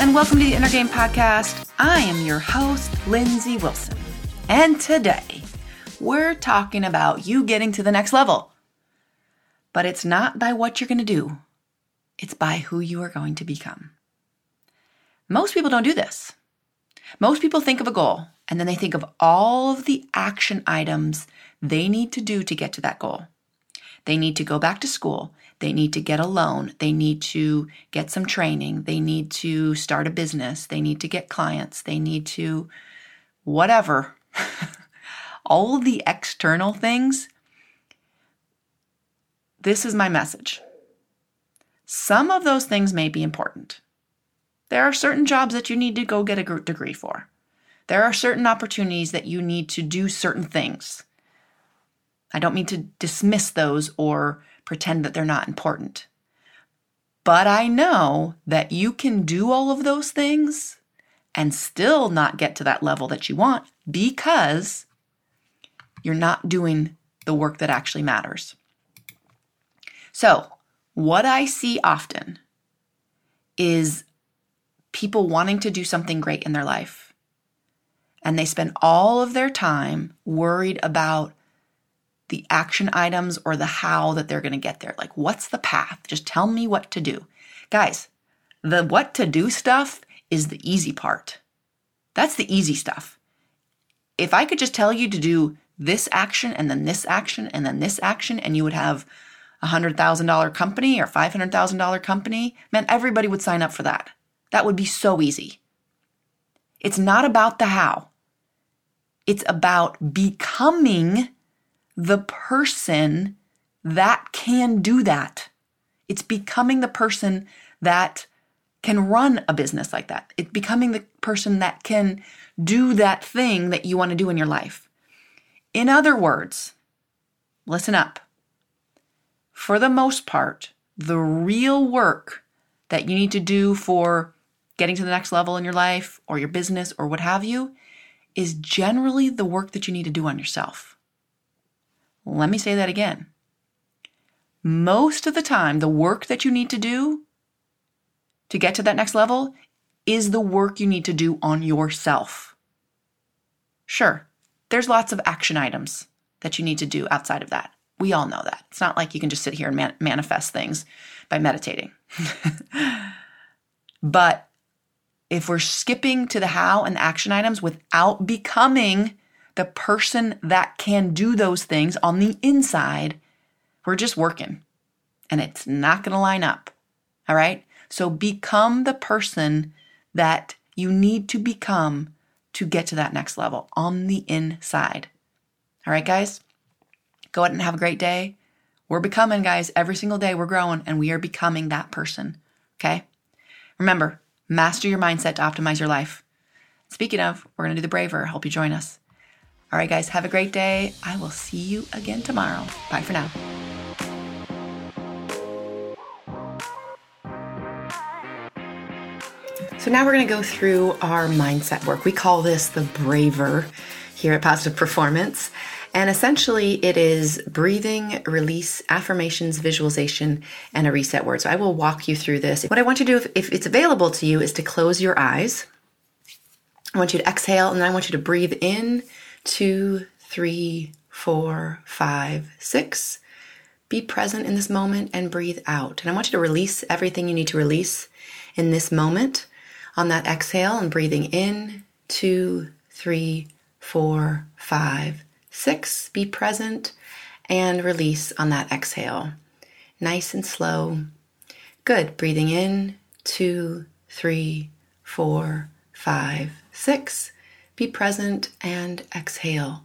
and welcome to the Inner Game Podcast. I am your host, Lindsey Wilson. And today, we're talking about you getting to the next level. But it's not by what you're going to do, it's by who you are going to become. Most people don't do this. Most people think of a goal and then they think of all of the action items they need to do to get to that goal. They need to go back to school. They need to get a loan. They need to get some training. They need to start a business. They need to get clients. They need to whatever. All the external things. This is my message. Some of those things may be important. There are certain jobs that you need to go get a degree for. There are certain opportunities that you need to do certain things. I don't mean to dismiss those or pretend that they're not important. But I know that you can do all of those things and still not get to that level that you want because you're not doing the work that actually matters. So, what I see often is people wanting to do something great in their life. And they spend all of their time worried about the action items or the how that they're going to get there. Like, what's the path? Just tell me what to do. Guys, the what to do stuff is the easy part. That's the easy stuff. If I could just tell you to do this action and then this action and then this action, and you would have a $100,000 company or $500,000 company, man, everybody would sign up for that. That would be so easy. It's not about the how. It's about becoming the person that can do that. It's becoming the person that can run a business like that. It's becoming the person that can do that thing that you want to do in your life. In other words, listen up. For the most part, the real work that you need to do for getting to the next level in your life or your business or what have you is generally the work that you need to do on yourself. Let me say that again. Most of the time, the work that you need to do to get to that next level is the work you need to do on yourself. Sure, there's lots of action items that you need to do outside of that. We all know that. It's not like you can just sit here and man- manifest things by meditating. but if we're skipping to the how and the action items without becoming the person that can do those things on the inside, we're just working and it's not going to line up. All right. So become the person that you need to become to get to that next level on the inside. All right, guys, go ahead and have a great day. We're becoming, guys, every single day we're growing and we are becoming that person. Okay. Remember, master your mindset to optimize your life. Speaking of, we're going to do the braver. Hope you join us. All right, guys, have a great day. I will see you again tomorrow. Bye for now. So, now we're going to go through our mindset work. We call this the braver here at Positive Performance. And essentially, it is breathing, release, affirmations, visualization, and a reset word. So I will walk you through this. What I want you to do, if, if, it's available to you, is to close your eyes. I want you to exhale, and then I want you to breathe in two, three, four, five, six. Be present in this moment and breathe out. And I want you to release everything you need to release in this moment on that exhale and breathing in two, three, four, five, six. Be present and release on that exhale. Nice and slow. Good. Breathing in two, three, four, five, six. Be present and exhale.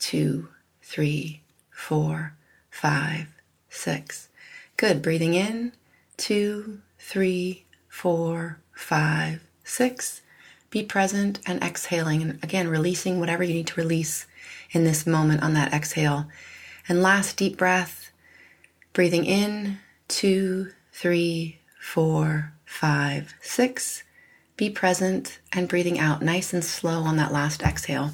Two, three, four, five, six. Good. Breathing in. Two, three, four, five, six. Be present and exhaling. And again, releasing whatever you need to release in this moment on that exhale. And last deep breath. Breathing in. Two, three, four, five, six. Be present and breathing out nice and slow on that last exhale.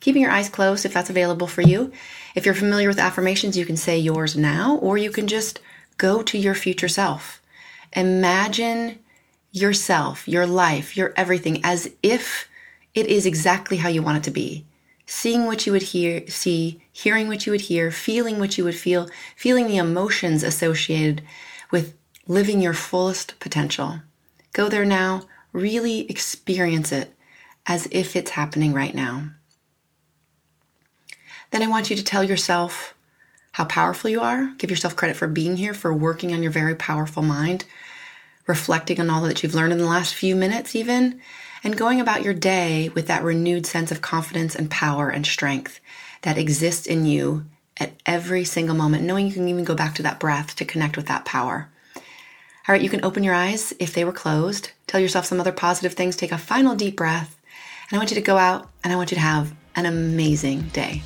Keeping your eyes closed if that's available for you. If you're familiar with affirmations, you can say yours now, or you can just go to your future self. Imagine yourself, your life, your everything as if it is exactly how you want it to be. Seeing what you would hear, see, hearing what you would hear, feeling what you would feel, feeling the emotions associated with living your fullest potential. Go there now, really experience it as if it's happening right now. Then I want you to tell yourself how powerful you are. Give yourself credit for being here, for working on your very powerful mind, reflecting on all that you've learned in the last few minutes, even, and going about your day with that renewed sense of confidence and power and strength that exists in you at every single moment, knowing you can even go back to that breath to connect with that power. All right, you can open your eyes if they were closed. Tell yourself some other positive things. Take a final deep breath. And I want you to go out and I want you to have an amazing day.